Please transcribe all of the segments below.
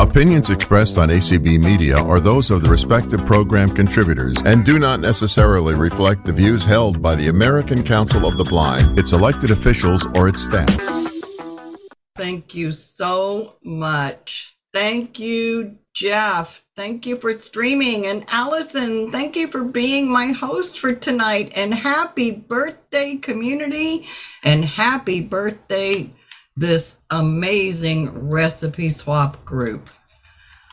Opinions expressed on ACB Media are those of the respective program contributors and do not necessarily reflect the views held by the American Council of the Blind, its elected officials, or its staff. Thank you so much. Thank you, Jeff. Thank you for streaming. And Allison, thank you for being my host for tonight. And happy birthday, community. And happy birthday, this amazing recipe swap group.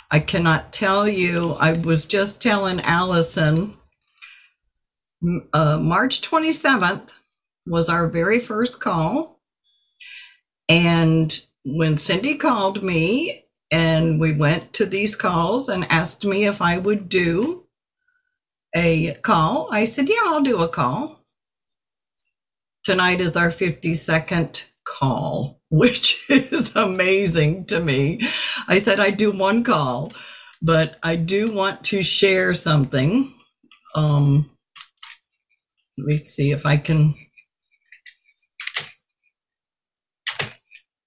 I cannot tell you, I was just telling Allison, uh, March 27th was our very first call. And when Cindy called me and we went to these calls and asked me if I would do a call, I said, Yeah, I'll do a call. Tonight is our 52nd call, which is amazing to me. I said I do one call, but I do want to share something. Um, let me see if I can.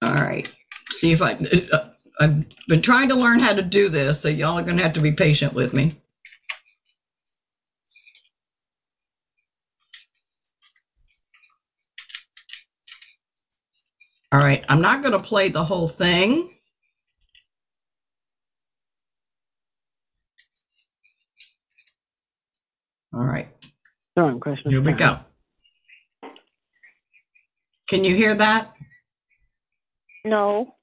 All right. See if I. I've been trying to learn how to do this, so y'all are going to have to be patient with me. All right, I'm not going to play the whole thing. All right. Throwing question. Here we go. Can you hear that? No.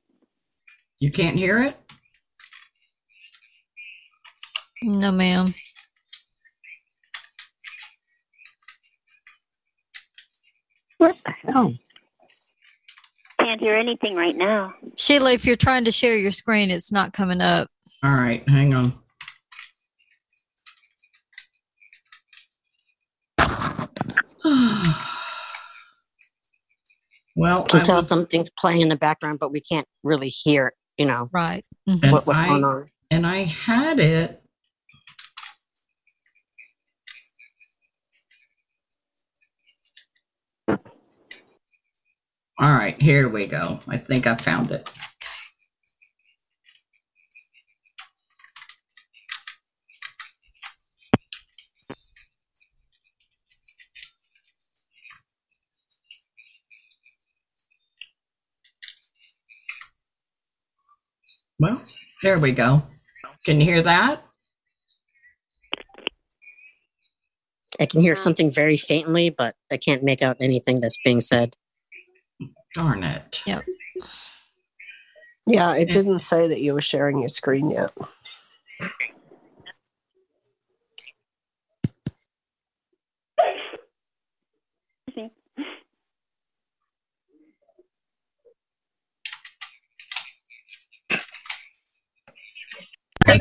You can't hear it? No, ma'am. What the hell? Can't hear anything right now. Sheila, if you're trying to share your screen, it's not coming up. All right, hang on. well, can I tell was- something's playing in the background, but we can't really hear, you know, Right. and what, what's I- going on. and I had it. All right, here we go. I think I found it. Well, there we go. Can you hear that? I can hear something very faintly, but I can't make out anything that's being said. Darn it. Yep. Yeah, it didn't say that you were sharing your screen yet.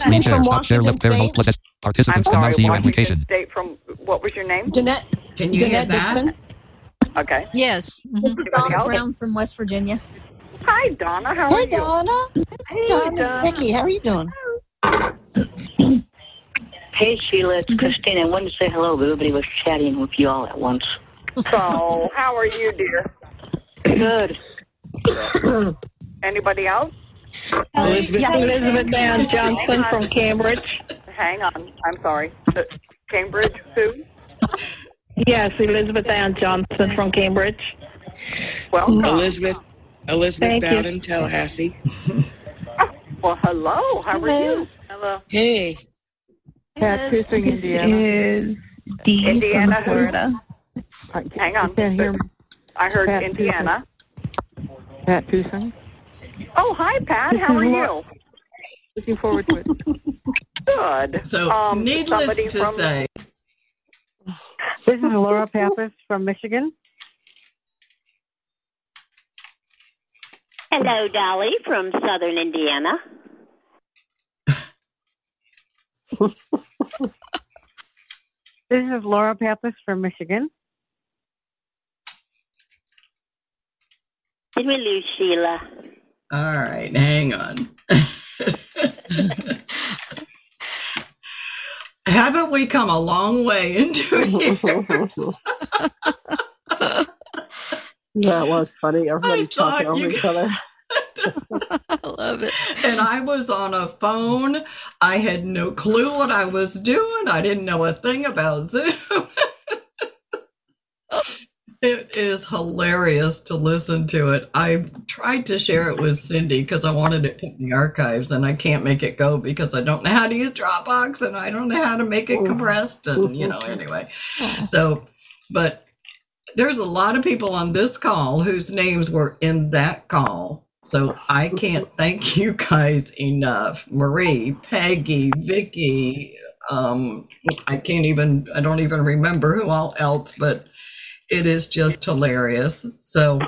Screen share. Stop share left there. Host plus S. I'm Participants can now sorry, see your Washington application. State from, what was your name? Jeanette. Can you hear Jeanette that? Dixon. Okay. Yes. mhm. This is Donna? Brown from West Virginia. Hi, Donna. How are Hey, you? Donna. Hey, Donna, Donna. Becky, how are you doing? Hey, Sheila, it's Christine. I wanted to say hello, but everybody was chatting with you all at once. So, how are you, dear? Good. Anybody else? Elizabeth- Yeah. Elizabeth Ann Johnson from Cambridge. Hang on. I'm sorry. Cambridge, Sue? Yes, Elizabeth Ann Johnson from Cambridge. Well, Elizabeth Elizabeth Thank you. Bowden, Tallahassee. Well, hello. How are you? Hello. Hey. Pat Tucson, Indiana. Is Dee Indiana. Florida. Hang on. can't hear I heard Pat Indiana. Pat Tucson. Oh, hi, Pat. How are you? Looking forward to it. Good. So, Um, needless to from- say, This is Laura Pappas from Michigan. Hello, Dolly from Southern Indiana. This is Laura Pappas from Michigan. Did we lose Sheila? all right, hang on. Haven't we come a long way in two years? That was funny. Everybody talking over each other. I love love it. And I was on a phone. I had no clue what I was doing. I didn't know a thing about Zoom. It is hilarious to listen to it. I tried to share it with Cindy because I wanted it in the archives, and I can't make it go because I don't know how to use Dropbox and I don't know how to make it compressed. And, you know, anyway. So, but there's a lot of people on this call whose names were in that call. So I can't thank you guys enough. Marie, Peggy, Vicky, um, I can't even, I don't even remember who all else, but it is just hilarious. So,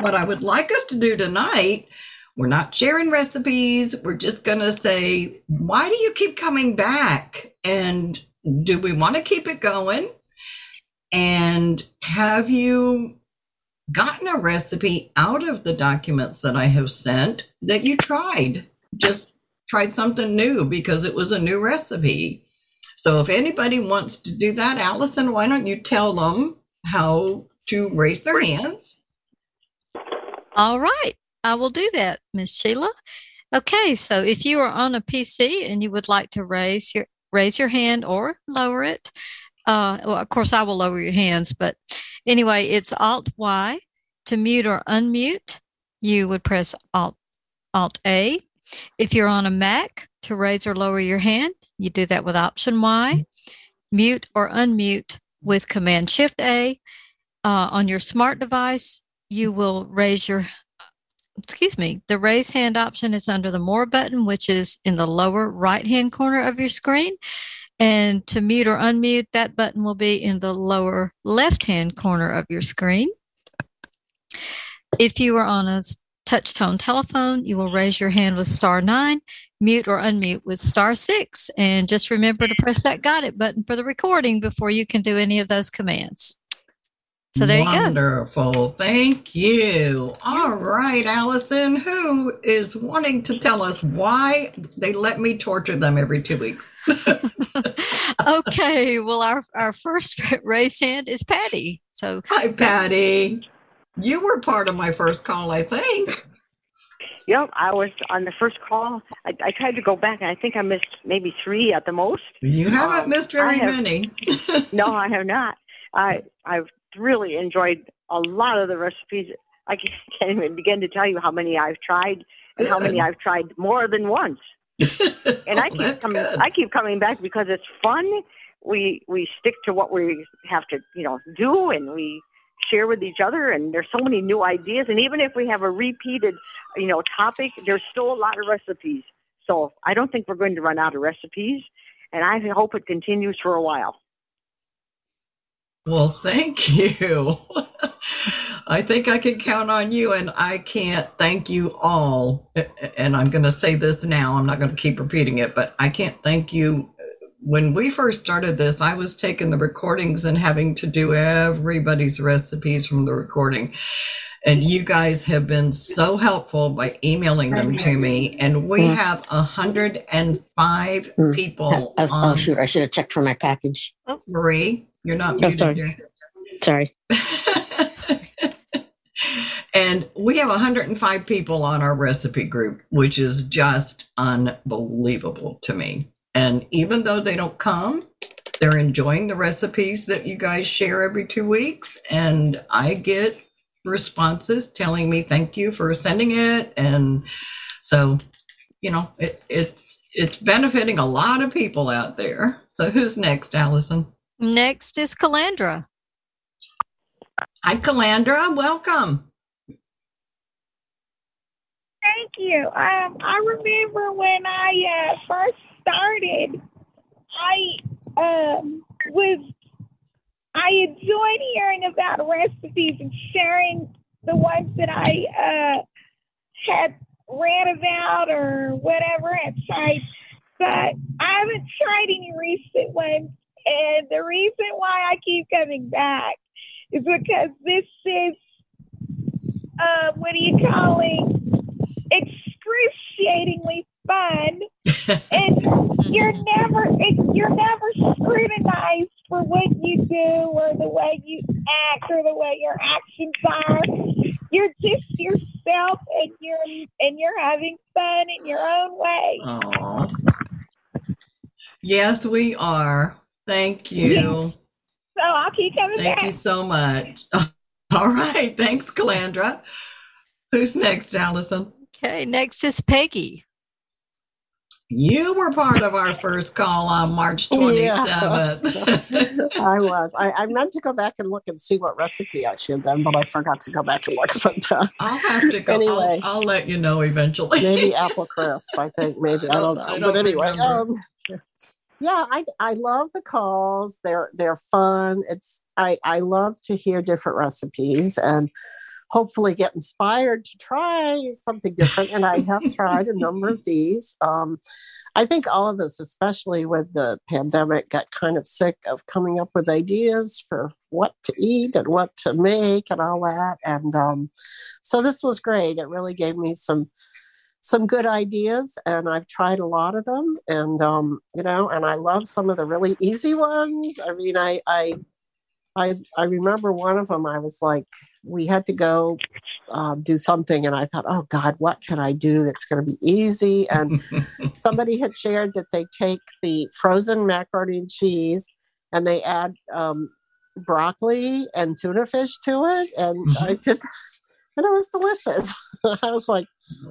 what I would like us to do tonight, we're not sharing recipes. We're just going to say, why do you keep coming back? And do we want to keep it going? And have you gotten a recipe out of the documents that I have sent that you tried? Just tried something new because it was a new recipe. So if anybody wants to do that, Allison, why don't you tell them how to raise their hands? All right. I will do that, Miss Sheila. Okay, so if you are on a PC and you would like to raise your raise your hand or lower it, uh, well, of course, I will lower your hands, but anyway, it's Alt Y to mute or unmute. You would press Alt Alt A. If you're on a Mac, to raise or lower your hand, you do that with Option Y. Mute or unmute with Command Shift A. Uh, on your smart device, you will raise your excuse me, the raise hand option is under the more button, which is in the lower right hand corner of your screen. And to mute or unmute, that button will be in the lower left hand corner of your screen. If you are on a touch tone telephone, you will raise your hand with star nine, mute or unmute with star six. And just remember to press that got it button for the recording before you can do any of those commands. So there you go. Wonderful. Thank you. All right, Allison, who is wanting to tell us why they let me torture them every two weeks? okay, well, our, our first raised hand is Patty. So, hi, Patty. You were part of my first call, I think. Yep, I was on the first call. I, I tried to go back, and I think I missed maybe three at the most. You haven't Um, missed very have- many. no, I have not. I I've really enjoyed a lot of the recipes. I can't even begin to tell you how many I've tried and how many I've tried more than once. And I keep coming. I keep coming back because it's fun. We we stick to what we have to you know do, and we share with each other. And there's so many new ideas. And even if we have a repeated you know topic, there's still a lot of recipes. So I don't think we're going to run out of recipes, and I hope it continues for a while. Well, thank you. I think I can count on you, and I can't thank you all. And I'm going to say this now, I'm not going to keep repeating it, but I can't thank you. When we first started this, I was taking the recordings and having to do everybody's recipes from the recording. And you guys have been so helpful by emailing them to me. And we Mm. have 105 people. I was- oh on- shoot! I should have checked for my package. Oh, Marie, you're not Oh, sorry. yet. Sorry. And we have 105 people on our recipe group, which is just unbelievable to me. And even though they don't come, they're enjoying the recipes that you guys share every two weeks. And I get responses telling me thank you for sending it. And so, you know, it, it's it's benefiting a lot of people out there. So who's next, Allison? Next is Calandra. Hi, Calandra. Welcome. Thank you. Um, I remember when I uh, first started, I um, was I enjoyed hearing about recipes and sharing the ones that I uh, had read about or whatever had tried. But I haven't tried any recent ones, and the reason why I keep coming back is because this is uh, what do you call it? excruciatingly fun, and you're never it, you're never scrutinized for what you do or the way you act or the way your actions are. You're just yourself, and you're and you're having today. Aw. Yes, we are. Thank you. So I'll keep coming Thank back. you so much. All right. Thanks, Calandra. Who's next, Allison? Okay, next is Peggy. You were part of our first call on March 27th. I was. I, I meant to go back and look and see what recipe I should have done, but I forgot to go back and look. But uh, I'll have to go. Anyway. I'll, I'll let you know eventually. maybe apple crisp. I think maybe I don't know. I but don't anyway, um, yeah, I I love the calls. They're they're fun. It's I I love to hear different recipes and hopefully get inspired to try something different. And I have tried a number of these. Um, I think all of us, especially with the pandemic, got kind of sick of coming up with ideas for what to eat and what to make and all that. And um, so this was great. It really gave me some some good ideas and I've tried a lot of them and um you know and I love some of the really easy ones. I mean I I I I remember one of them I was like we had to go um, do something and I thought oh god what can I do that's going to be easy and somebody had shared that they take the frozen macaroni and cheese and they add um, broccoli and tuna fish to it and I did and it was delicious. I was like,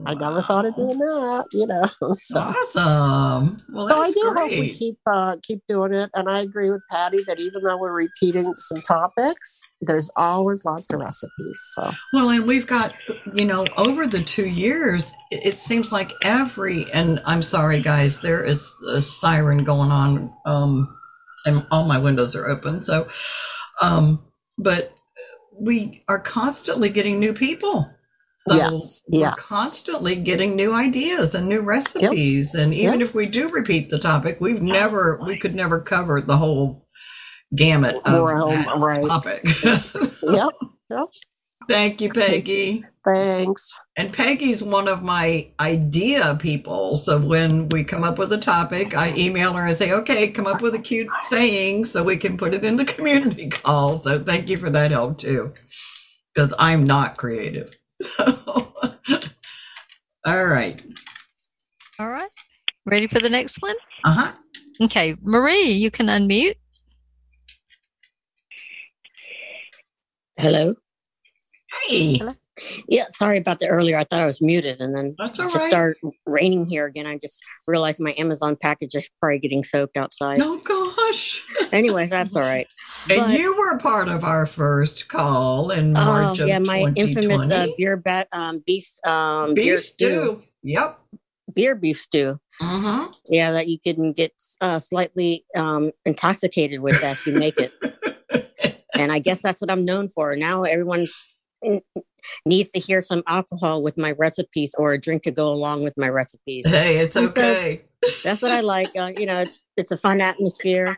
I never thought of doing that, you know. So, Awesome. Well, so I do hope we keep uh, keep doing it. And I agree with Patty that even though we're repeating some topics, there's always lots of recipes. So Well, and we've got, you know, over the two years, it, it seems like every, and I'm sorry, guys, there is a siren going on, um, and all my windows are open. So, um, but we are constantly getting new people. So Yes, we're yes. constantly getting new ideas and new recipes. And even if we do repeat the topic, we've never, we could never cover the whole gamut of Realm, that right. topic. yep, yep. Thank you, Peggy. Thanks. And Peggy's one of my idea people. So when we come up with a topic, I email her and say, okay, come up with a cute saying so we can put it in the community call. So thank you for that help too, because I'm not creative. So, all right. All right. Ready for the next one? Uh huh. Okay, Marie, you can unmute. Hello. Hey. Yeah, sorry about the earlier. I thought I was muted, and then That's all just right. started raining here again. I just realized my Amazon package is probably getting soaked outside. Oh gosh. Anyways, that's all right. And But- you were part of our first call in Oh March of yeah, my infamous uh, beer bat um beef um Beef beer stew. Yep. beer beef stew. Mm-hmm. Yeah, that you can get uh, slightly um, intoxicated with as you make it. and I guess that's what I'm known for. Now everyone n- needs to hear some alcohol with my recipes or a drink to go along with my recipes. Hey, it's And so okay. that's what I like. Uh, you know, it's it's a fun atmosphere,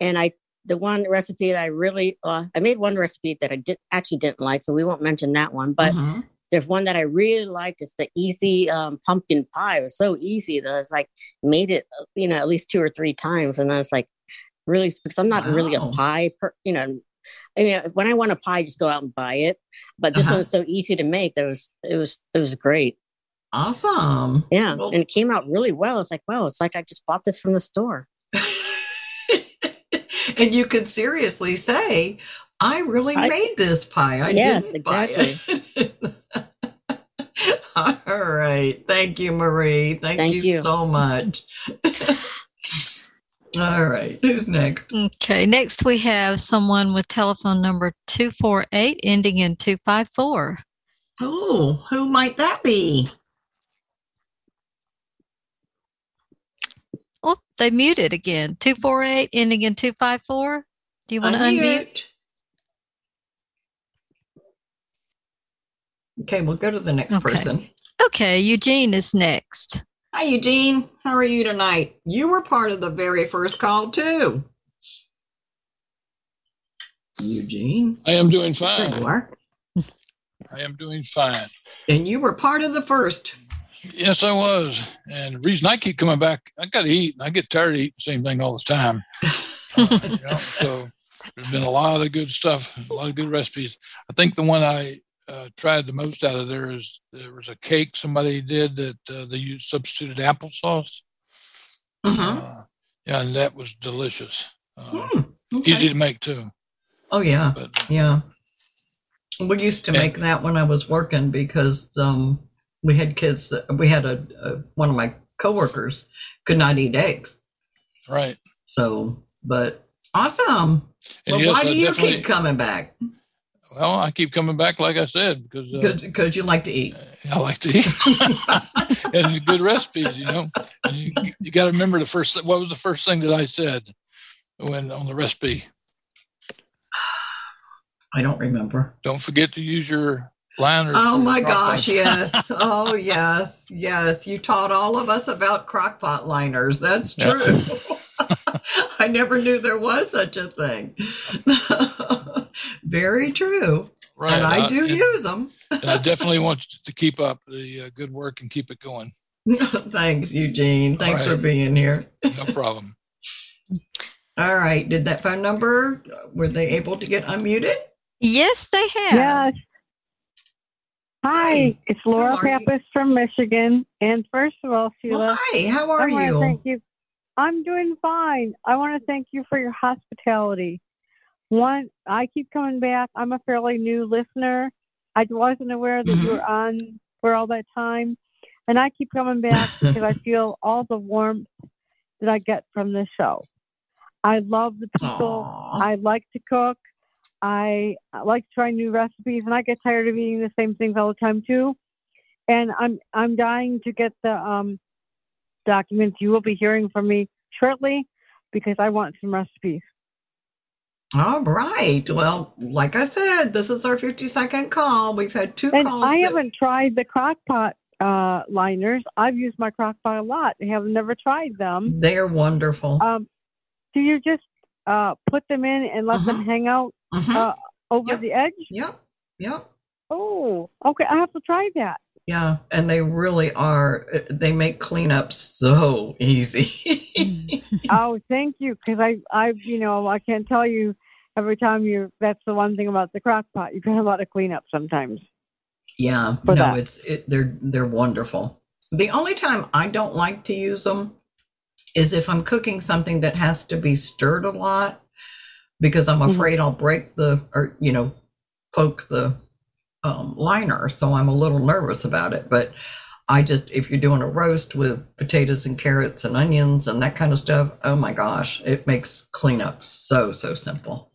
and I the one recipe that I really uh, I made one recipe that I did actually didn't like, so we won't mention that one. But Mhm. there's one that I really liked. It's the easy um, pumpkin pie. It was so easy that I was like made it, uh, you know, at least two or three times, and I was like really because I'm not really a pie, per, you know. I mean, when I want a pie, just go out and buy it. But this Uh-huh. one was so easy to make. That was it was it was great. Awesome. Yeah, Well- and it came out really well. It's like wow, it's like I just bought this from the store. and you could seriously say, I really I- made this pie. I Yes, didn't buy it. All right. Thank you, Marie. Thank, Thank you, you. so much. All right. Who's next? Okay, next we have someone with telephone number 248 ending in 254. Oh, who might that be? Oh, they muted again. 248 ending in 254. Do you want to unmute? Okay, we'll go to the next Okay. person. Okay, Eugene is next. Hi, Eugene. How are you tonight? You were part of the very first call, too. Eugene. I am doing There you fine. are. I am doing fine. And you were part of the first. Yes, I was. And the reason I keep coming back, I got to eat. And I get tired of eating the same thing all the time. Uh, you know, so there's been a lot of good stuff, a lot of good recipes. I think the one I uh, tried the most out of there is there was a cake somebody did that uh, they used substituted applesauce. Uh, yeah, and that was delicious. Uh, okay. Easy to make too. Oh yeah, But- yeah. We used to Yeah. make that when I was working because um, we had kids. That, we had a, a one of my coworkers could not eat eggs. Right. So, but awesome. And well, yes, why I do you keep coming back? Well, I keep coming back, like I said, because uh, Because you like to eat. I like to eat and good recipes. You know, and you, you got to remember the first. What was the first thing that I said when on the recipe? I don't remember. Don't forget to use your liners. Oh my gosh, yes. Oh yes, yes. You taught all of us about crockpot liners. That's Yeah. true. I never knew there was such a thing. Very true. Right, And I uh, do and- use them. and I definitely want you to keep up the uh, good work and keep it going. Thanks, Eugene. Thanks for being here. No problem. All right. Did that phone number, were they able to get unmuted? Yes, they have. Yes. Hi, it's Laura How are you? From Michigan. And first of all, Sheila, Hi, how are I you? Thank you. I'm doing fine. I want to thank you for your hospitality. One, I keep coming back. I'm a fairly new listener. I wasn't aware that you were on for all that time. And I keep coming back because I feel all the warmth that I get from this show. I love the people. I like to cook. I I like to try new recipes, and I get tired of eating the same things all the time too. And I'm I'm dying to get the um, documents. You will be hearing from me shortly because I want some recipes. All right. Well, like I said, this is our 50 second call. We've had two And calls. I that- haven't tried the crock pot uh, liners. I've used my crock pot a lot. I have never tried them. They're wonderful. Um, do you just uh, put them in and let them hang out uh, over the edge? Yep. Yep. Oh, okay. I have to try that. Yeah, and they really are. uh, They make cleanup so easy. oh, thank you. Because I, I, you know, I can't tell you every time you. That's the one thing about the crock pot. You got a lot of cleanup sometimes. yeah, no, that. it's it, they're they're wonderful. The only time I don't like to use them is if I'm cooking something that has to be stirred a lot, because I'm Mm-hmm. afraid I'll break the or you know poke the um, liner. So I'm a little nervous about it. But I just if you're doing a roast with potatoes and carrots and onions and that kind of stuff, oh my gosh, it makes cleanup so so simple.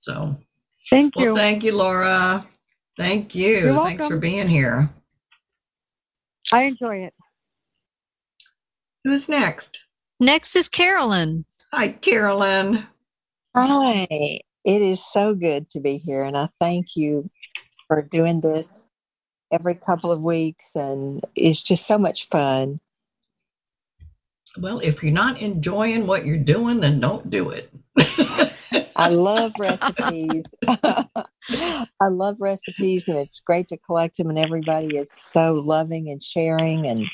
So Thank well, you. thank you, Laura. Thank you. You're Thanks for being here. I enjoy it. Who's next? Next is Carolyn. Hi, Carolyn. Hi. It is so good to be here, and I thank you for doing this every couple of weeks, and it's just so much fun. Well, if you're not enjoying what you're doing, then don't do it. I love recipes. I love recipes, and it's great to collect them, and everybody is so loving and sharing, and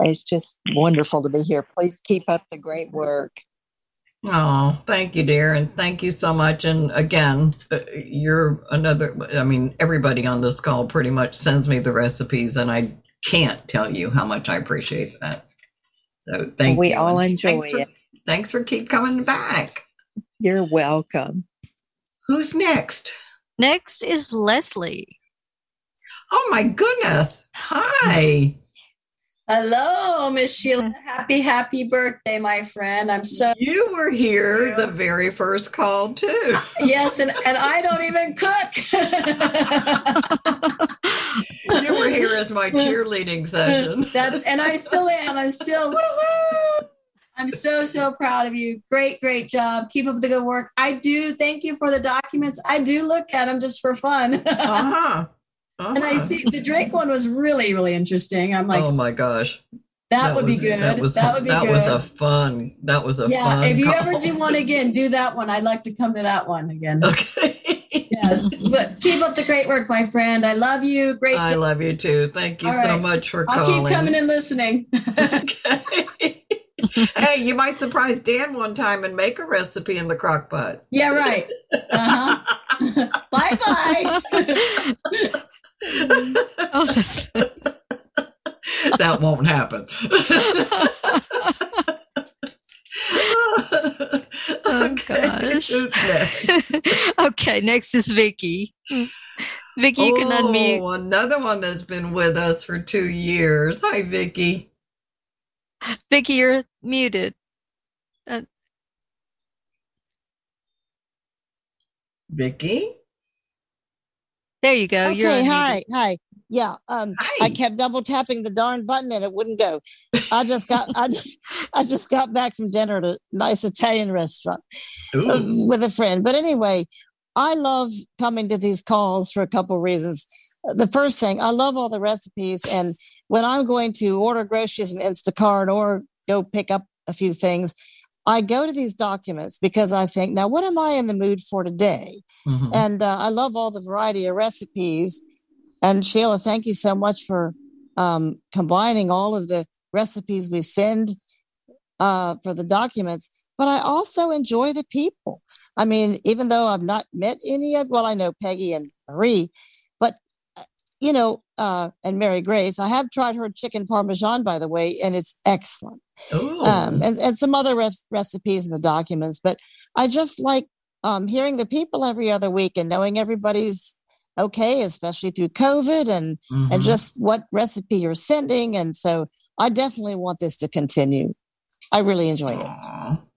it's just wonderful to be here. Please keep up the great work. Oh, thank you, dear, and thank you so much. And again, uh, you're another. I mean, everybody on this call pretty much sends me the recipes, and I can't tell you how much I appreciate that. So thank We you. all and enjoy thanks for- it. Thanks for keep coming back. You're welcome. Who's next? Next is Leslie. Oh my goodness! Hi. Hello, Miss mm-hmm. Sheila. Happy, happy birthday, my friend. I'm so You were here the very first call too. yes, and, and I don't even cook. You were here as my cheerleading session. That's and I still am. I'm still woo-woo. I'm so so proud of you. Great, great job. Keep up the good work. I do thank you for the documents. I do look at them just for fun. Uh-huh. Uh-huh. And I see the Drake one was really, really interesting. I'm like, oh my gosh. that, would be good. That was that would be that good. was a fun. That was a yeah, fun. if you call. ever do one again, do that one. I'd like to come to that one again. Okay. yes, but keep up the great work, my friend. I love you. Great. I job. love you too. Thank you All so right. much for coming. I'll calling. keep coming and listening. hey, you might surprise Dan one time and make a recipe in the crock pot. yeah, right. Uh-huh. bye bye. Oh, that's that won't happen. oh gosh. okay, next is Vicky. Vicky, you can unmute. Oh, another one that's been with us for two years. Hi, Vicky. Vicky, you're muted. Uh, Vicky? There you go. You're Okay, hi, hi. Yeah, um, I kept double tapping the darn button and it wouldn't go. I just got, I, just, I just got back from dinner at a nice Italian restaurant uh, with a friend. But anyway, I love coming to these calls for a couple of reasons. The first thing, I love all the recipes, and when I'm going to order groceries from Instacart or go pick up a few things, I go to these documents because I think, now what am I in the mood for today? Mm-hmm. And uh, I love all the variety of recipes. And Sheila, thank you so much for um, combining all of the recipes we send uh, for the documents. But I also enjoy the people. I mean, even though I've not met any of, well, I know Peggy and Marie, you know, uh, and Mary Grace. I have tried her chicken parmesan, by the way, and it's excellent. Um, and, and some other rec- recipes in the documents. But I just like um, hearing the people every other week and knowing everybody's okay, especially through COVID and Mhm. and just what recipe you're sending. And so I definitely want this to continue. I really enjoy it.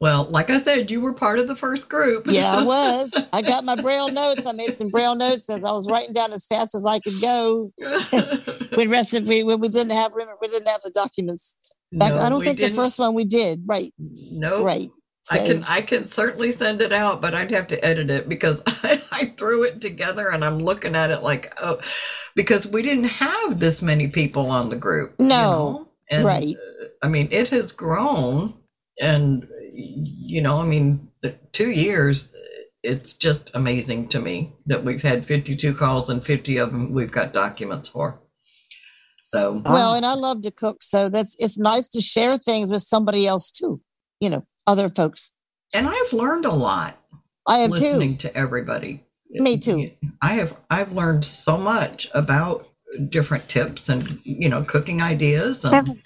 Well, like I said, you were part of the first group. Yeah, I was. I got my braille notes. I made some braille notes as I was writing down as fast as I could go. when recipe when we didn't have we didn't have the documents. Back, No, I don't think didn't. the first one we did. Right. No, Right. I can I can certainly send it out, but I'd have to edit it because I, I threw it together and I'm looking at it like oh, because we didn't have this many people on the group. you No, know? And, right. uh, I mean, it has grown, and you know, I mean, the two years. It's just amazing to me that we've had 52 calls and 50 of them we've got documents for. So Well, and I love to cook, so that's it's nice to share things with somebody else too. You know, other folks. and I've learned a lot. I have too listening too. to everybody. Me too. I have I've learned so much about different tips and you know cooking ideas and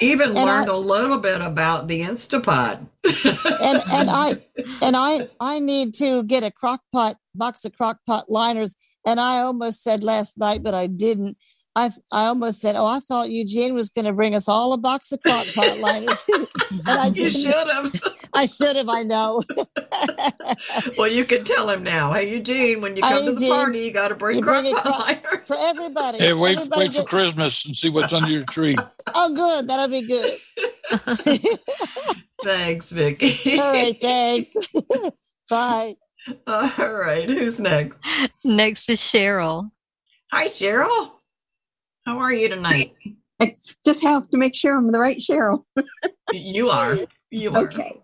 even And learned a little bit about the Instapot. and and I and I I need to get a crock pot box of crock pot liners. And I almost said last night, but I didn't. I I almost said, "Oh, I thought Eugene was going to bring us all a box of crock pot liners." and I You should have. I should have. I know. well, you can tell him now. Hey Eugene, when you Hey, come to the Eugene, party, you got to bring you crock a pot crock- liners. for everybody. Hey, wait, Everybody wait for Christmas and see what's under your tree. Oh, good. That'll be good. Thanks, Vicky. All right. Thanks. Bye. All right. Who's next? Next is Cheryl. Hi, Cheryl. How are you tonight? I just have to make sure I'm the right Cheryl. You are. You are. Okay.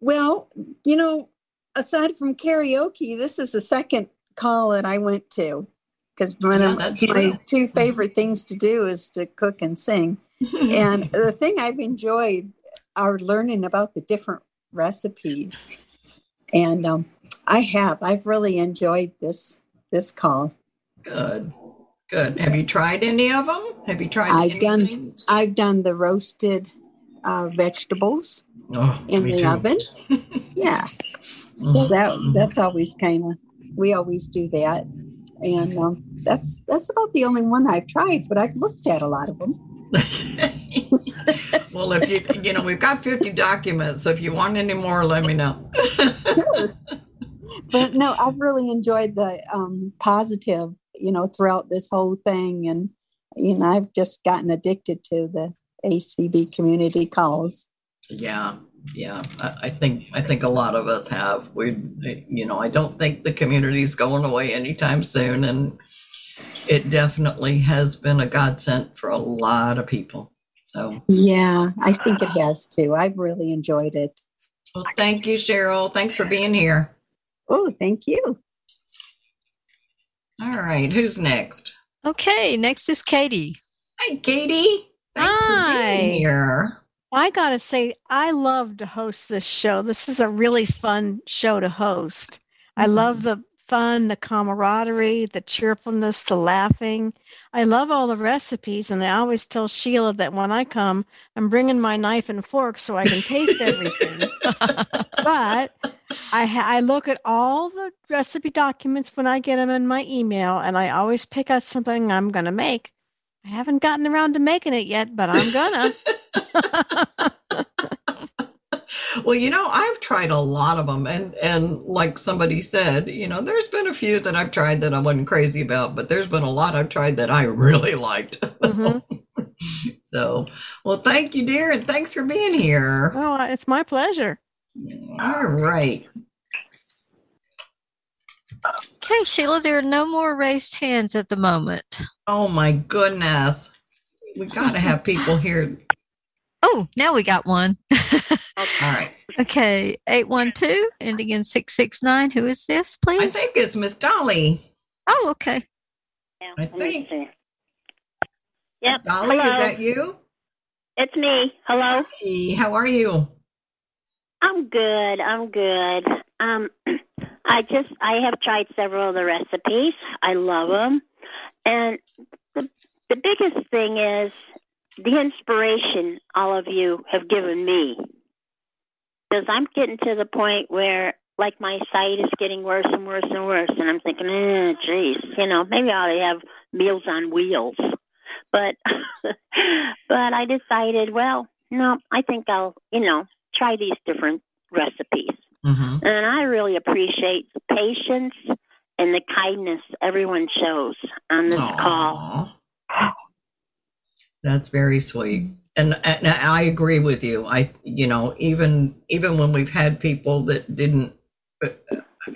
Well, you know, aside from karaoke, this is the second call that I went to because one Yeah, of my true. two favorite things to do is to cook and sing. and the thing I've enjoyed are learning about the different recipes. And um, I have. I've really enjoyed this this call. Good. Good. Have you tried any of them? Have you tried I've anything? done I've done the roasted uh, vegetables Oh, in the too. oven. Yeah. So that that's always kind of we always do that, and um, that's that's about the only one I've tried. But I've looked at a lot of them. Well, if you, you know, we've got 50 documents. So if you want any more, let me know. But no, I've really enjoyed the um, positive, you know, throughout this whole thing, and you know, I've just gotten addicted to the ACB community calls. Yeah. Yeah. I, I think, I think a lot of us have. We, you know, I don't think the community's going away anytime soon. And it definitely has been a godsend for a lot of people. So, Yeah, I think it has too. I've really enjoyed it. well, thank you, Cheryl. Thanks for being here. Oh, thank you. All right. Who's next? Okay, next is Katie. Hi, Katie. Thanks for being here. I got to say, I love to host this show. This is a really fun show to host. I love hmm. the fun, the camaraderie, the cheerfulness, the laughing. I love all the recipes, and I always tell Sheila that when I come, I'm bringing my knife and fork so I can taste everything. but I ha- I look at all the recipe documents when I get them in my email, and I always pick out something I'm going to make. I haven't gotten around to making it yet, but I'm gonna. Well, you know, I've tried a lot of them, and and like somebody said, you know, there's been a few that I've tried that I wasn't crazy about, but there's been a lot I've tried that I mm-hmm. really liked. Mm-hmm. so, well, thank you, dear, and thanks for being here. Oh, uh, it's my pleasure. All right. Okay, Sheila, there are no more raised hands at the moment. Oh my goodness, we got to have people here. Oh, now we got one. All right. Okay, 812 ending in 669. Who is this, please? I think it's Miss Dolly. Oh, okay. I think. Yep. Dolly, Hello. is that you? It's me. Hello. Hey, how are you? I'm good. I'm good. Um, I just I have tried several of the recipes. I love them, and the the biggest thing is the inspiration all of you have given me. Because I'm getting to the point where, like, my sight is getting worse and worse and worse, and I'm thinking, eh, geez, you know, maybe I ought to have meals on wheels. But, but I decided, well, no, I think I'll, you know, try these different recipes. Mm-hmm. And I really appreciate the patience and the kindness everyone shows on this call. That's very sweet. And, and I agree with you. I, you know, even even when we've had people that didn't, uh,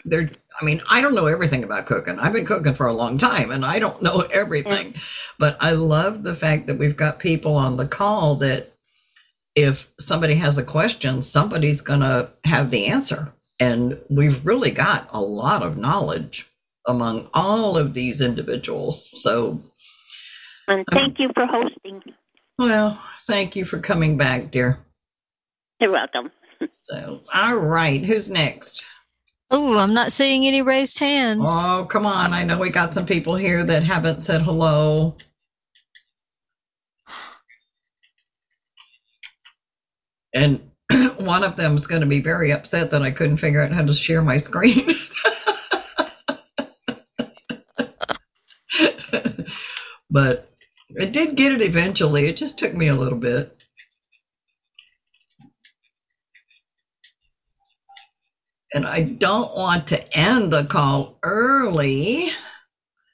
they're. I mean, I don't know everything about cooking. I've been cooking for a long time, and I don't know everything. But I love the fact that we've got people on the call that, if somebody has a question, somebody's gonna have the answer. And we've really got a lot of knowledge among all of these individuals. So And uh-huh. thank you for hosting. Well, thank you for coming back, dear. You're welcome. So, all right, who's next? Oh, I'm not seeing any raised hands. Oh, come on. I know we got some people here that haven't said hello. And one of them is going to be very upset that I couldn't figure out how to share my screen. but I did get it eventually. It just took me a little bit. And I don't want to end the call early.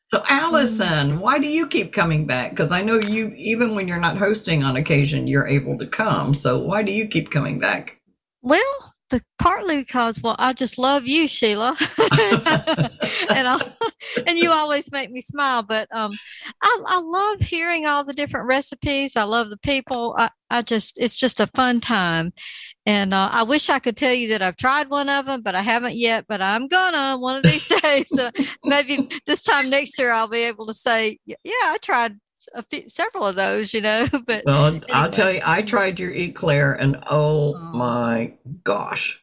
So, Allison, mm. why do you keep coming back? Because I know you, even when you're not hosting on occasion, you're able to come. So, why do you keep coming back? Well, but partly because, well, I just love you, Sheila, and I, and you always make me smile. But um, I, I love hearing all the different recipes. I love the people. I, I just, it's just a fun time, and uh, I wish I could tell you that I've tried one of them, but I haven't yet. But I'm gonna one of these days. Uh, maybe this time next year, I'll be able to say, yeah, I tried a few, several of those. You know, but Well, I'll tell you, I tried your eclair, and oh, oh. my gosh,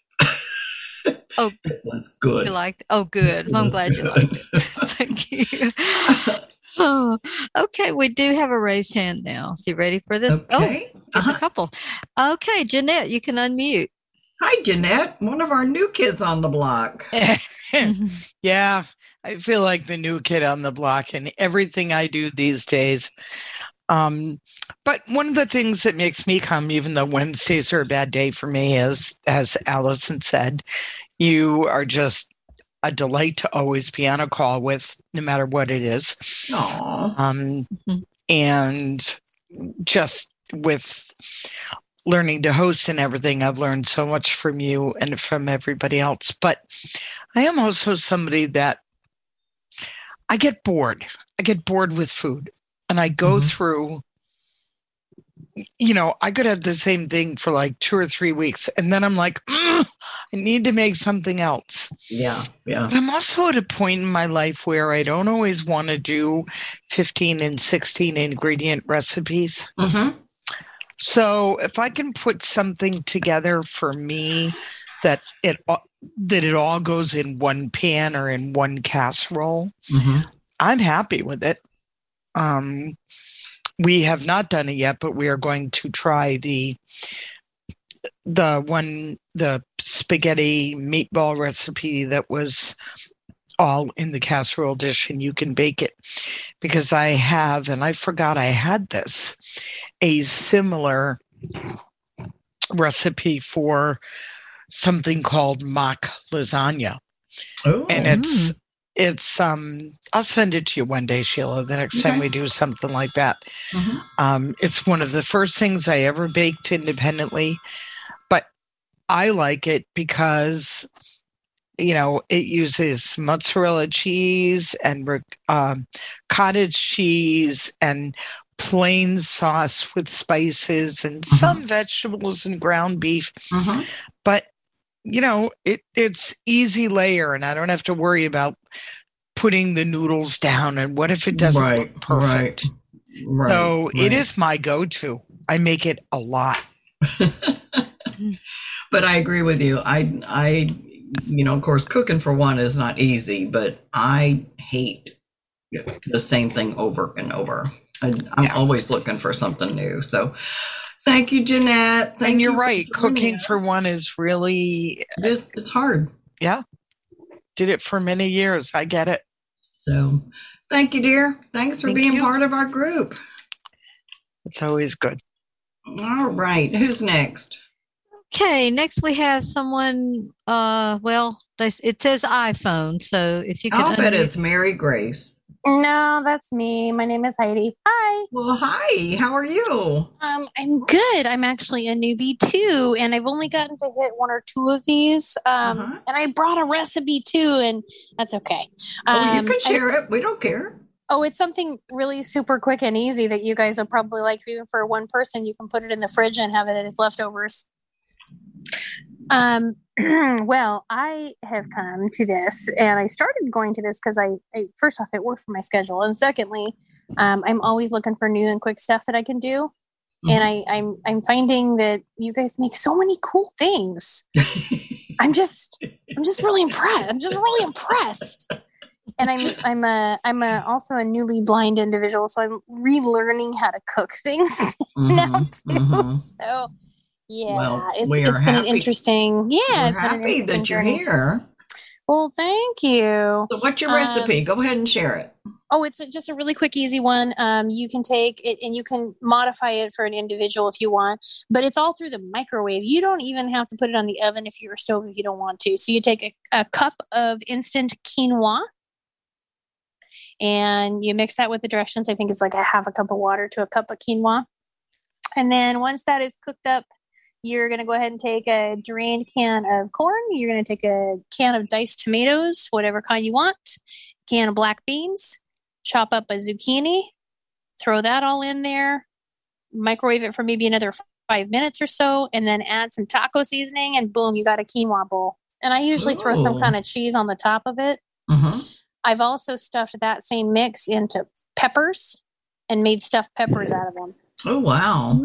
oh, it was good. You liked? Oh, good. I'm glad you liked it. Thank you. Oh, okay, we do have a raised hand now. So you ready for this? Oh, okay. Oh, just a couple. Okay, Jeanette, you can unmute. Hi, Jeanette, one of our new kids on the block. yeah, I feel like the new kid on the block in everything I do these days. Um, but one of the things that makes me come, even though Wednesdays are a bad day for me, is as Allison said, you are just a delight to always be on a call with, no matter what it is. Um, and just with learning to host and everything, I've learned so much from you and from everybody else. But I am also somebody that I get bored. I get bored with food and I go through, you know, I could have the same thing for like two or three weeks. And then I'm like, "Ugh, I need to make something else. Yeah, yeah. But I'm also at a point in my life where I don't always want to do 15 and 16 ingredient recipes. Mm-hmm. So if I can put something together for me that it all- that it all goes in one pan or in one casserole. Mhm. I'm happy with it. Um, we have not done it yet, but we are going to try the the one the spaghetti meatball recipe that was all in the casserole dish and you can bake it because I have and I forgot I had this a similar recipe for something called mock lasagna. And it's it's um i'll send it to you one day sheila the next time we do something like that. Mhm. um it's one of the first things i ever baked independently but i like it because you know it uses mozzarella cheese and um, cottage cheese and plain sauce with spices and some vegetables and ground beef Mhm. but you know it it's easy layer and i don't have to worry about putting the noodles down and what if it doesn't Right, look perfect Right. so it right. is my go-to i make it a lot but I agree with you. I, I, you know, of course, cooking for one is not easy, but I hate the same thing over and over. I, I'm always looking for something new. So, thank you, Jeanette. Thank and you're you right joining cooking for one is really it's, it's hard yeah did it for many years i get it So, thank you, dear. Thanks for Thank being you. part of our group. it's always good All right, who's next? Okay, next we have someone. Uh, well, they, it says iPhone, so if you could. I'll bet unmute- it's Mary Grace. No, that's me. My name is Heidi. Hi. Well, hi. How are you? Um, I'm good. I'm actually a newbie too, and I've only gotten to hit one or two of these. Um, Uh-huh. and I brought a recipe too, and that's okay. Oh, you Um, can I- share it. We don't care. Oh, it's something really super quick and easy that you guys will probably like. Even for one person, you can put it in the fridge and have it as leftovers. Um, well, I have come to this, and I started going to this because I, I, first off, it worked for my schedule, and secondly, um, I'm always looking for new and quick stuff that I can do. And I, I'm I'm finding that you guys make so many cool things. I'm just I'm just really impressed. I'm just really impressed and I'm I'm a I'm a also a newly blind individual, so I'm relearning how to cook things now too. mhm. So yeah, Well, it's we it's been an happy- interesting. Yeah, We're it's been happy interesting that you're journey. here. Well, thank you. So, what's your Um, recipe? Go ahead and share it. Oh, it's a- just a really quick, easy one. Um, you can take it and you can modify it for an individual if you want, but it's all through the microwave. You don't even have to put it on the oven if you're a stove if you don't want to. So you take a, a cup of instant quinoa and you mix that with the directions. I think it's like a half a cup of water to a cup of quinoa. And then once that is cooked up, you're going to go ahead and take a drained can of corn. You're going to take a can of diced tomatoes, whatever kind you want, can of black beans, chop up a zucchini, throw that all in there, microwave it for maybe another five minutes or so, and then add some taco seasoning, and boom, you got a quinoa bowl. And I usually throw some kind of cheese on the top of it. Mhm. I've also stuffed that same mix into peppers and made stuffed peppers out of them. Oh, wow.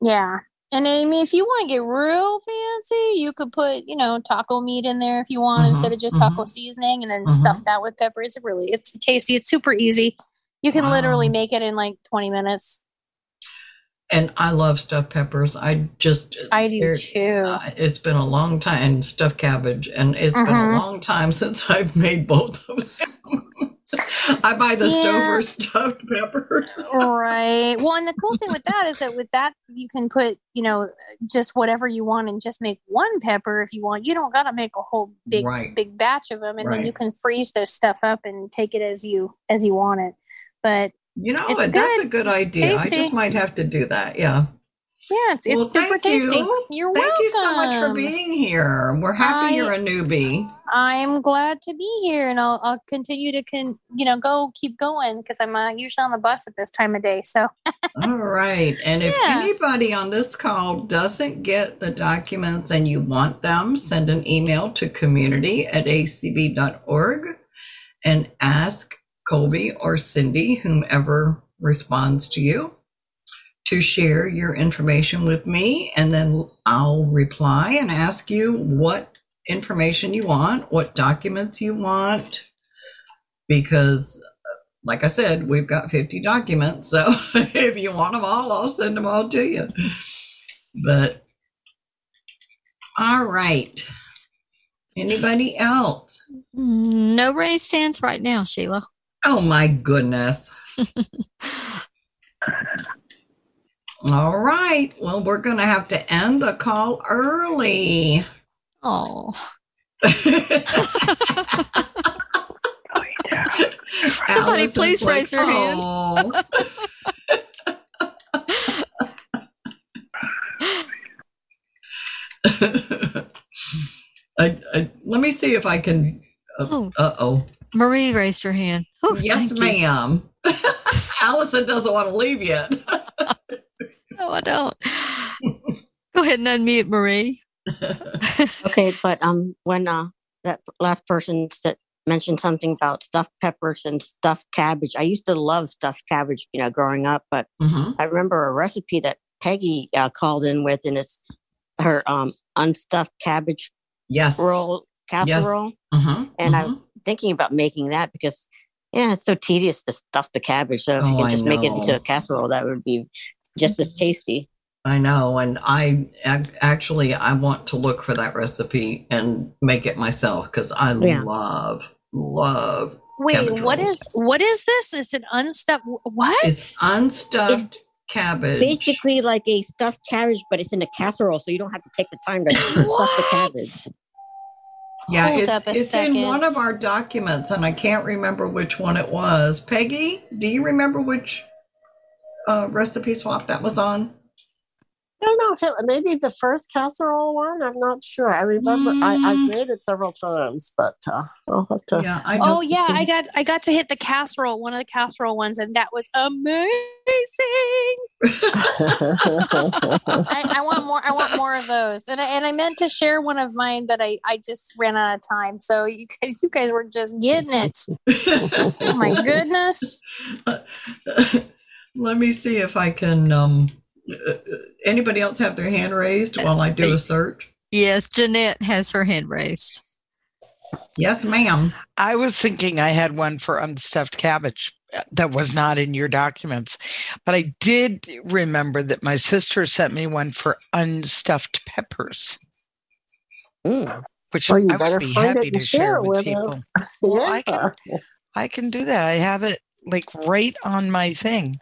Yeah. And I mean, if you want to get real fancy, you could put, you know, taco meat in there if you want Mhm, instead of just taco seasoning and then stuff that with peppers. It really, it's tasty. It's super easy. You can literally make it in like 20 minutes. And I love stuffed peppers. I just I do too. uh, it's been a long time and stuffed cabbage, and it's been a Mhm. long time since I've made both of them. I buy the Yeah. Stouffer stuffed peppers. right. Well, and the cool thing with that is that with that, you can put, you know, just whatever you want and just make one pepper if you want. You don't got to make a whole big, Right. big batch of them. And then you can freeze this stuff up and take it as you, as you want it. But You know, that's a good. It's idea. I just might have to do that. Yeah. Yeah, it's, it's Well, super thank tasty. you. You're Thank welcome. you so much for being here. We're happy I- you're a newbie. I'm glad to be here, and I'll I'll continue to con you know go keep going because I'm uh, usually on the bus at this time of day. So All right. And if anybody on this call doesn't get the documents and you want them, send an email to community at acb.org and ask Colby or Cindy, whomever responds to you, to share your information with me, and then I'll reply and ask you what information you want, what documents you want, because like I said, we've got 50 documents. So if you want them all, I'll send them all to you. But all right. Anybody else? No raised hands right now, Sheila. Oh my goodness. all right. Well, we're going to have to end the call early. Oh. Somebody please like, raise your hand. "Oh." I, I, let me see if I can. Uh oh. Marie raised her hand. Oh, yes, ma'am. Allison doesn't want to leave yet. No, I don't. Go ahead and unmute Marie. okay, but um, when uh that last person said mentioned something about stuffed peppers and stuffed cabbage, I used to love stuffed cabbage, you know, growing up. But Mhm. I remember a recipe that Peggy uh, called in with, and it's her um unstuffed cabbage yes roll casserole. Mhm, And I was thinking about making that because yeah, it's so tedious to stuff the cabbage. So if you Oh, can just make it into a casserole, that would be just as tasty. I know, and I ac- actually I want to look for that recipe and make it myself because I Yeah. love love. Wait, cabbage what rolls. is what is this? It's an unstuffed what? It's unstuffed cabbage. Basically, like a stuffed cabbage, but it's in a casserole, so you don't have to take the time to stuff the cabbage. Yeah, Hold it's, up a it's in one of our documents, and I can't remember which one it was. Peggy, do you remember which uh, recipe swap that was on? I don't know if it maybe the first casserole one. I'm not sure. I remember I, Mm. I've made it several times, but uh, I'll have to. Yeah, oh yeah, I got I got to hit the casserole, one of the casserole ones, and that was amazing. I, I want more. I want more of those, and I, and I meant to share one of mine, but I, I just ran out of time. So you guys, you guys were just getting it. oh my goodness! Let me see if I can. Um, uh, anybody else have their hand raised while I do a search? Yes, Jeanette has her hand raised. Yes, ma'am. I was thinking I had one for unstuffed cabbage uh, that was not in your documents, but I did remember that my sister sent me one for unstuffed peppers. Which Well, you I better would be find happy it to share share with, with people. us. Well, I can, I can do that. I have it like right on my thing.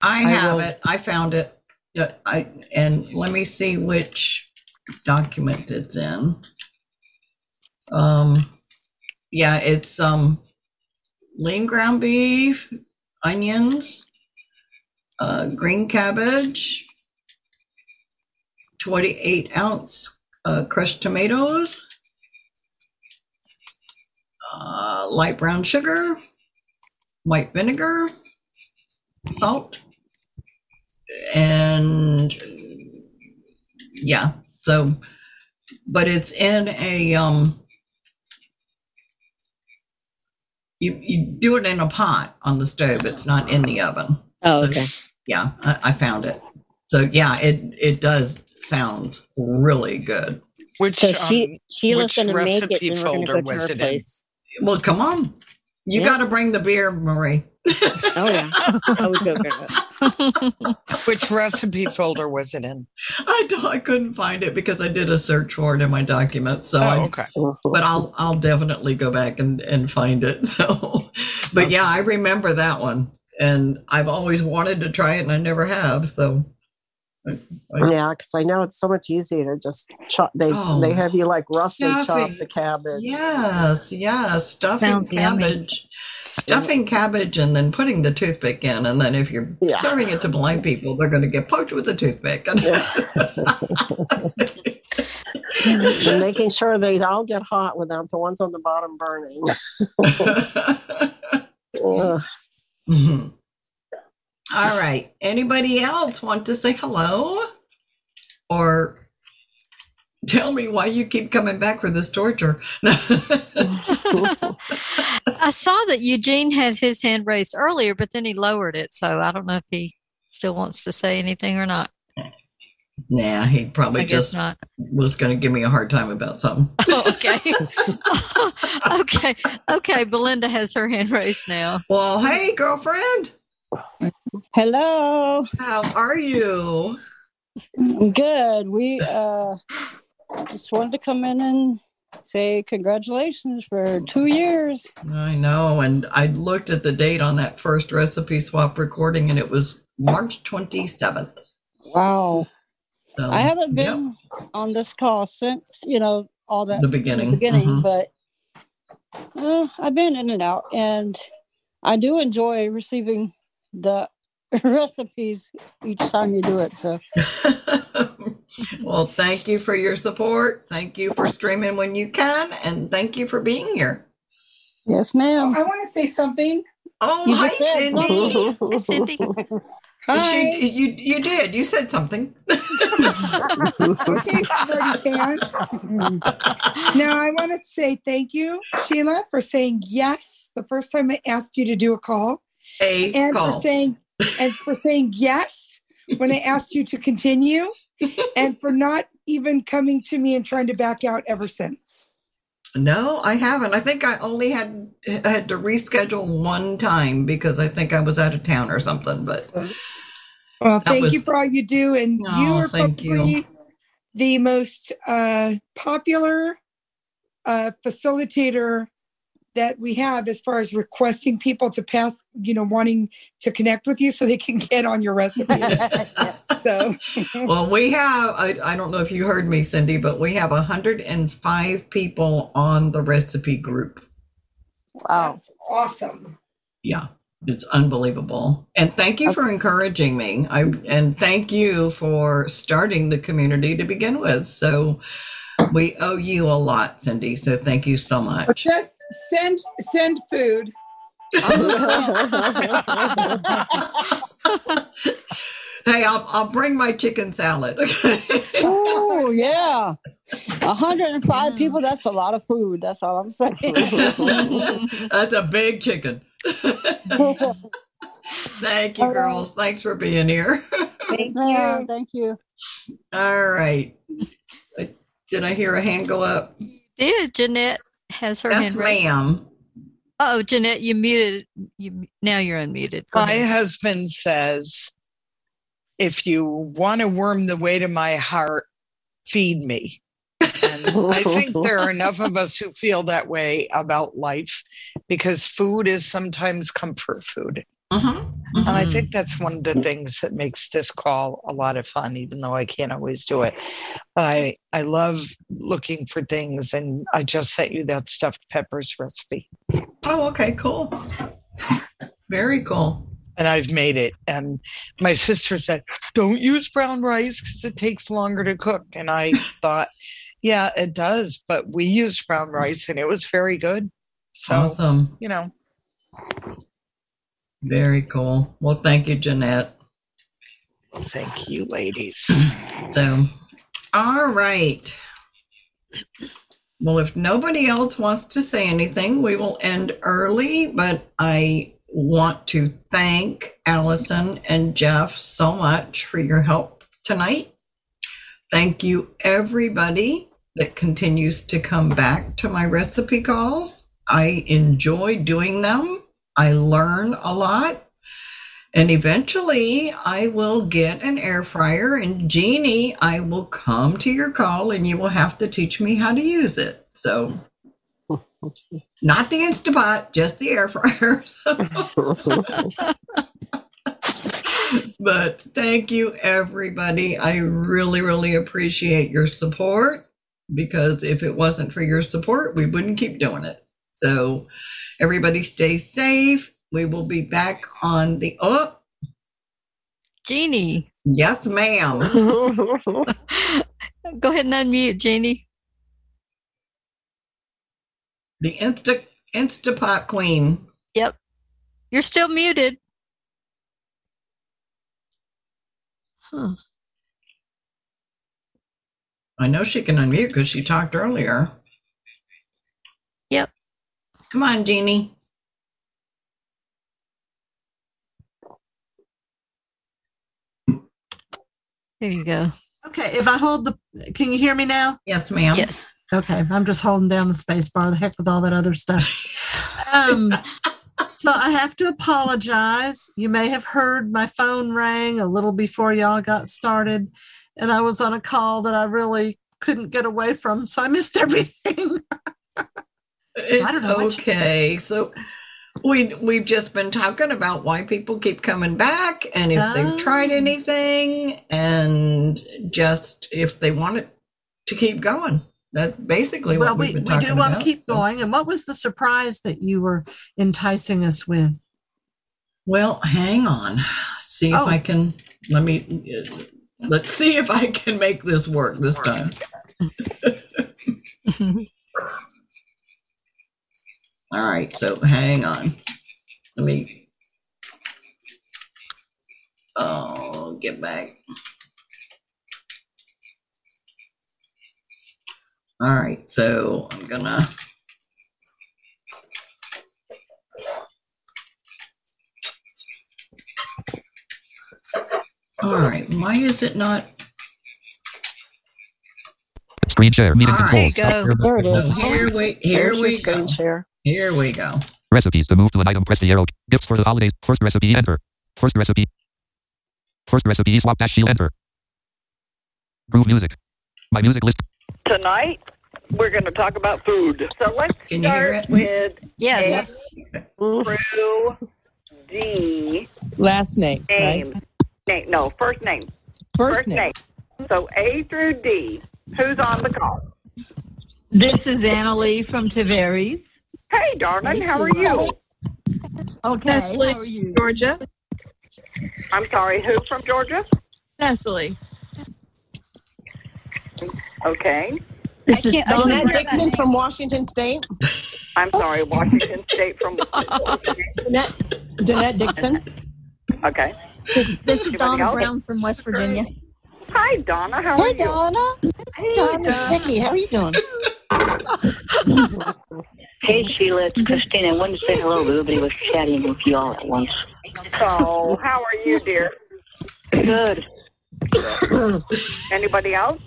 I I have will- it. I found it. Uh, I and let me see which document it's in. Um, yeah, it's um, lean ground beef, onions, uh, green cabbage, twenty-eight ounce uh, crushed tomatoes, uh, light brown sugar, white vinegar, salt, and yeah so but it's in a um you you do it in a pot on the stove it's not in the oven Oh, So, okay. yeah I, I found it so yeah it it does sound really good Which So she- um, Sheila's which gonna make it, and we're gonna folder go to was her it in? place. well come on you Yeah. got to bring the beer marie Oh yeah, I would go get it. Which recipe folder was it in? I don't, I couldn't find it because I did a search for it in my documents. So Oh, I, okay. but I'll I'll definitely go back and and find it. So, but yeah, I remember that one, and I've always wanted to try it, and I never have. So, I- I- Yeah, because I know it's so much easier to just chop. They Oh. they have you like roughly chop the cabbage. yes, yes, stuffing Sounds yummy. Cabbage, stuffing cabbage, and then putting the toothpick in, and then if you're Yeah. serving it to blind people, they're going to get poked with a toothpick. and making sure they all get hot without the ones on the bottom burning. Ugh. Mhm. All right. Anybody else want to say hello? Or tell me why you keep coming back for this torture? I saw that Eugene had his hand raised earlier, but then he lowered it. So I don't know if he still wants to say anything or not. Nah, he probably just not. was going to give me a hard time about something. Oh, okay. okay. Okay. Belinda has her hand raised now. Well, hey, girlfriend. Hello. How are you? I'm good. We uh just wanted to come in and say congratulations for two years. I know. And I looked at the date on that first recipe swap recording, and it was March 27th. Wow. So, I haven't yep. been on this call since, you know, all that The beginning. the beginning, Mhm. but uh, I've been in and out and I do enjoy receiving the recipes each time you do it. So Well, thank you for your support. Thank you for streaming when you can. And thank you for being here. Yes, ma'am. I want to say something. Oh, You hi, said Cindy. Hi, Cindy. Hi. She, you, you did. You said something. okay, Smarty Pants. now I want to say thank you, Sheila, for saying yes the first time I asked you to do a call, A and call. for saying and for saying yes when I asked you to continue, and for not even coming to me and trying to back out ever since. No, I haven't. I think I only had had to reschedule one time because I think I was out of town or something. But Well, thank you for all you do, and you Oh, are thank you. probably the most uh, popular uh, facilitator that we have as far as requesting people to pass, you know, wanting to connect with you so they can get on your recipe. so, well, we have. I, I don't know if you heard me, Cindy, but we have 105 people on the recipe group. Wow. That's awesome. Yeah, it's unbelievable. And thank you for encouraging me. I and thank you for starting the community to begin with. So we owe you a lot, Cindy. So thank you so much. Just send send food. Hey, I'll I'll bring my chicken salad. oh yeah. 105 mm. people, that's a lot of food. That's all I'm saying. That's a big chicken. Thank you, All right. girls. Thanks for being here. Thank you. Thank you. All right. Did I hear a hand go up? Did Jeanette has her Yes, hand raised? ma'am. Oh, Jeanette, you muted. You now you're unmuted. Go My ahead. husband says, if you want to worm the way to my heart, feed me. And I think there are enough of us who feel that way about life because food is sometimes comfort food. Uh-huh. And I mm-hmm. think that's one of the things that makes this call a lot of fun, even though I can't always do it. But I, I love looking for things, and I just sent you that stuffed peppers recipe. Oh, okay, cool. Very cool. And I've made it. And my sister said, Don't use brown rice because it takes longer to cook. And I thought, Yeah, it does. But we used brown rice and it was very good. So, Awesome. you know, Very cool. Well, thank you, Jeanette. thank you, ladies. So, all right. Well, if nobody else wants to say anything, we will end early, but I want to thank Allison and Jeff so much for your help tonight. Thank you, everybody that continues to come back to my recipe calls. I enjoy doing them. I learn a lot. And eventually, I will get an air fryer. And Jeannie, I will come to your call and you will have to teach me how to use it. So, not the Instapot, just the air fryer. but thank you, everybody. I really, really appreciate your support because if it wasn't for your support, we wouldn't keep doing it. So, everybody stay safe. We will be back on the oh, Jeannie. yes, ma'am. Go ahead and unmute, Jeannie. The Insta Instapot Queen. Yep. You're still muted. Huh. I know she can unmute because she talked earlier. Yep. Come on, Jeannie. There you go. Okay, if I hold the, can you hear me now? Yes, ma'am. Yes. Okay, I'm just holding down the space bar. The heck with all that other stuff. Um, so I have to apologize. You may have heard my phone rang a little before y'all got started, and I was on a call that I really couldn't get away from, so I missed everything. It's okay. So we we've just been talking about why people keep coming back and if they've tried oh. anything and just if they want it to keep going. That's basically well, what we, we've been we do want about. to keep going. And what was the surprise that you were enticing us with? Well, hang on. See if Oh. I can let me let's see if I can make this work this time. All right, so hang on. Let me oh get back. All right, so I'm gonna All right, why is it not? Screen share. Meeting All controls. right. Stop share There it button. is. Here we here There's your we screen share. Here we go. Recipes to move to an item. Press the arrow. Gifts for the holidays. First recipe. Enter. First recipe. First recipe. Swap dash shield. Enter. Groove music. My music list. Tonight, we're going to talk about food. So let's Can you hear start with Yes. A through D Last name, name. right? Name. No, first name. First name. So A through D. Who's on the call? This is Annalie from Tavares. Hey, darling, how are you? Okay, Cecily, how are you? Georgia. I'm sorry, who from Georgia? Cecily. Okay. This is can't- Donna Dixon from Washington State. I'm sorry, Washington State from. Danette, Danette Dixon. Okay. This is Anybody Donna else? Brown from West Virginia. Hi, Donna. How are Hey, you? Donna. Hey, Donna. Vicky, how are you doing? Hey Sheila, it's mm-hmm. Christine. I wanted to say hello. But everybody was chatting with you all at once. So, how are you, dear? Good. Anybody else?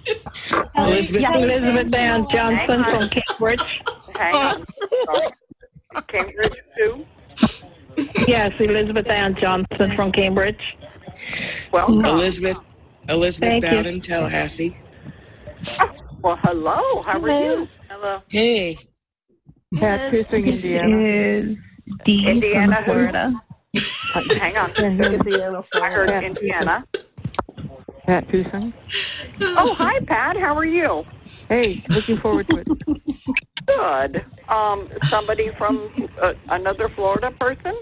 Elizabeth. Yeah, Elizabeth Ann Johnson Hang from Cambridge. Hang on. Sorry. Cambridge, too? Yes, Elizabeth Ann Johnson from Cambridge. Welcome. Elizabeth. Elizabeth Thank you. Bowden, Tallahassee. Ah, well, hello. How are you? Hello. Hey. Pat Tuesing, Indiana. Is D Indiana, from? Florida. Hang on. Indiana, I heard Florida. Indiana. Pat Tuesing. Oh, hi, Pat. How are you? Hey, looking forward to it. Good. Um, somebody from uh, another Florida person?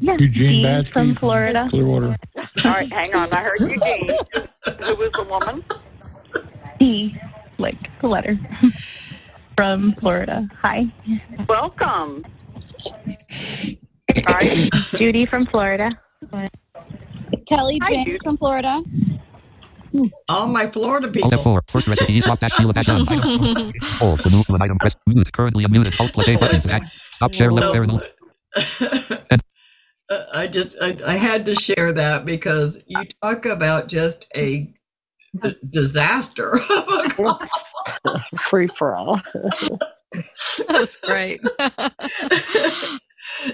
Yes, Eugene D Batsky from Florida. Clearwater. All right, hang on. I heard Eugene. Who was the woman? D, like the letter. from Florida. Hi. Welcome. All right. Judy from Florida. Kelly Hi, James dude. from Florida. All my Florida Alt people. F4. First recipe. Swap dash shield dash on. Item. Hold to move to an item. Press mute. Currently unmuted. Alt plus A button to act. Stop share left arrow. no- Uh, I just I, I had to share that because you talk about just a d- disaster. Free for all. That was great.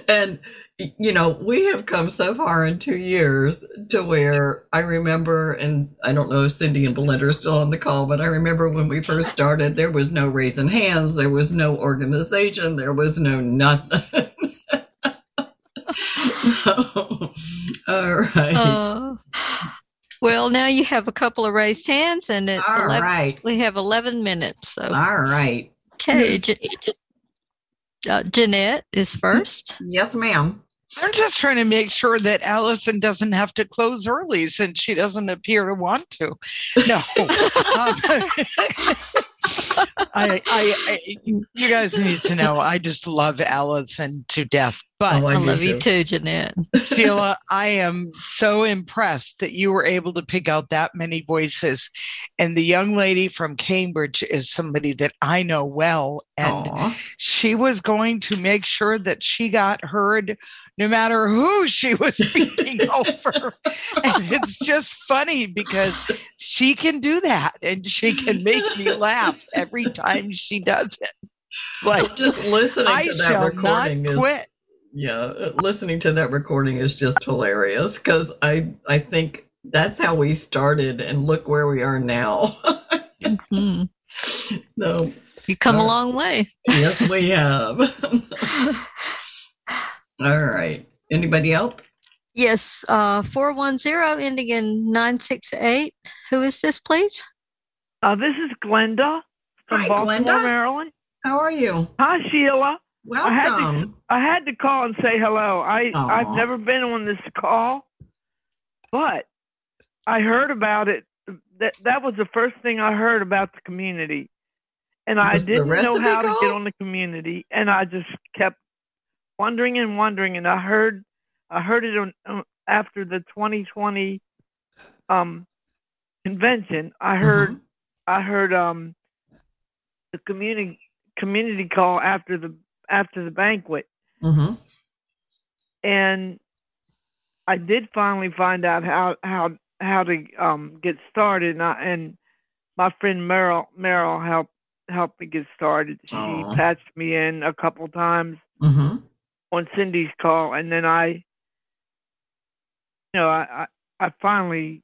and you know we have come so far in two years to where i remember and i don't know if cindy and belinda are still on the call but i remember when we first started there was no raising hands there was no organization there was no nothing so, all right Uh, well, now you have a couple of raised hands, and it's All 11, right. we have 11 minutes. So, all right okay. Je- uh, Jeanette is first. yes ma'am I'm just trying to make sure that Allison doesn't have to close early since she doesn't appear to want to. No. Um, I, I, I, you guys need to know. I just love Allison to death. But I love you too, Jeanette. Sheila, I am so impressed that you were able to pick out that many voices. And the young lady from Cambridge is somebody that I know well. And she was going to make sure that she got heard no matter who she was speaking over. And it's just funny because she can do that and she can make me laugh every time she does it. It's like just listening I to that recording is quit. yeah listening to that recording is just hilarious because i i think that's how we started and look where we are now Mhm. no You come a Uh, long way. yes we have all right anybody else Yes, uh, 410 ending in 968. Who is this, please? Uh, this is Glenda from Hi, Baltimore, Glenda. Maryland. How are you? Hi, Sheila. I had to, Welcome. I had to call and say hello. I. I've never been on this call, but I heard about it. That that was the first thing I heard about the community, and I Was the didn't know how to get on the community, and I just kept wondering and wondering, and I heard I heard it on, on after the 2020 um convention. I heard I heard um the community community call after the after the banquet mm-hmm. and I did finally find out how how how to um get started and, I, and my friend Meryl Meryl helped helped me get started. She Aw. patched me in a couple times Mm-hmm. on Cindy's call and then I you know I I, I finally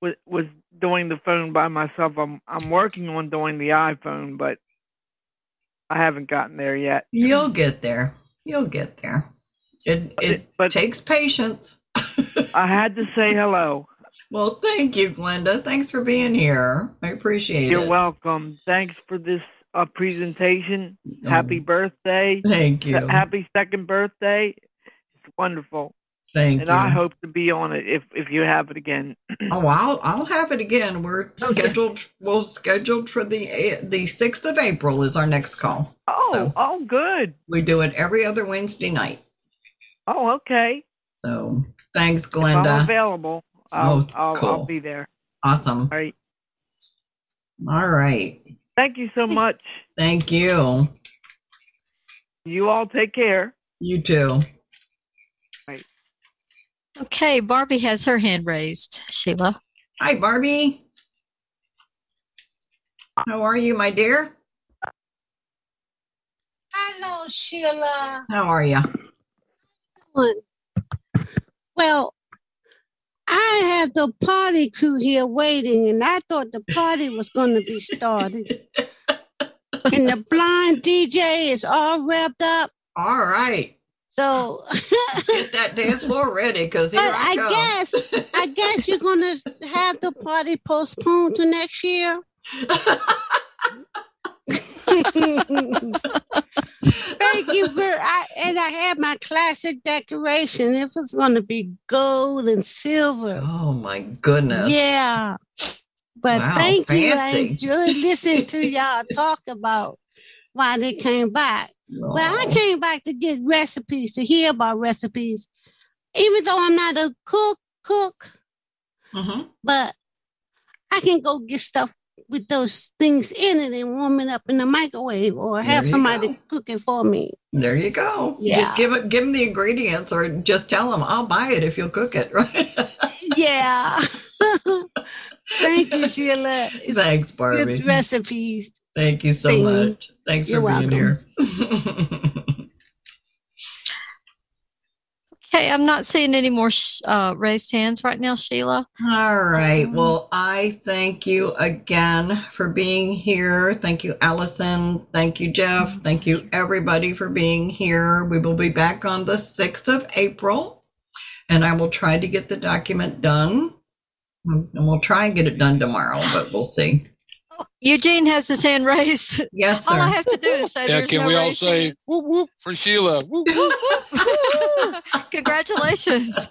was was doing the phone by myself. I'm I'm working on doing the iPhone but I haven't gotten there yet. you'll get there you'll get there it it takes patience I had to say hello. well thank you glenda thanks for being here i appreciate it. You're welcome. Thanks for this uh, presentation. Happy birthday. Thank you. Happy second birthday. It's wonderful. Thank and you. I hope to be on it if, if you have it again. Oh, I'll I'll have it again. We're scheduled. Well, scheduled for the eh, the sixth of April is our next call. Oh, oh, good. We do it every other Wednesday night. Oh, okay. So thanks, If I'm Glenda. available. I'll, Oh, I'll, cool. I'll be there. Awesome. All right. All right. Thank you so much. Thank you. You all take care. You too. Okay, Barbie has her hand raised. Sheila. Hi, Barbie. How are you, my dear? Hello, Sheila. How are you? Well, I have the party crew here waiting, and I thought the party was going to be started. and the blind DJ is all wrapped up. All right. So Get that dance floor ready, because here I, I come. guess I guess you're gonna have the party postponed to next year. Thank you, girl. I, and I had my classic decoration. It was gonna be gold and silver. Oh my goodness. Yeah. But Wow, thank you. I enjoyed listening to y'all talk about why they came back. Well, I came back to get recipes, to hear about recipes. Even though I'm not a cook, cook, Mm-hmm. but I can go get stuff with those things in it and warm it up in the microwave or have somebody go. cook it for me. There you go. Yeah. Just give it, give them the ingredients, or just tell them I'll buy it if you'll cook it. Right? Yeah. Thank you, Sheila. It's Thanks, Barbie. Good recipes. Thank you so thing. much. Thanks You're for being here. Okay, I'm not seeing any more sh- uh, raised hands right now, Sheila. All right. Um, Well, I thank you again for being here. Thank you, Allison. Thank you, Jeff. Thank you, everybody, for being here. We will be back on the 6th of April, and I will try to get the document done. And we'll try and get it done tomorrow, but we'll see. Eugene has his hand raised. Yes, All I have to do is say Yeah, can no we all raised say hand. whoop whoop for Sheila? Whoop, whoop. Congratulations.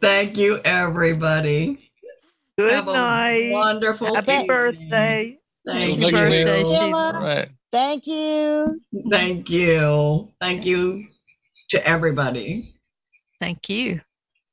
Thank you, everybody. Good Have a night. wonderful Happy evening. birthday. Thank Happy you. birthday, Sheila. Sheila. Right. Thank you. Thank you. Thank you to everybody. Thank you.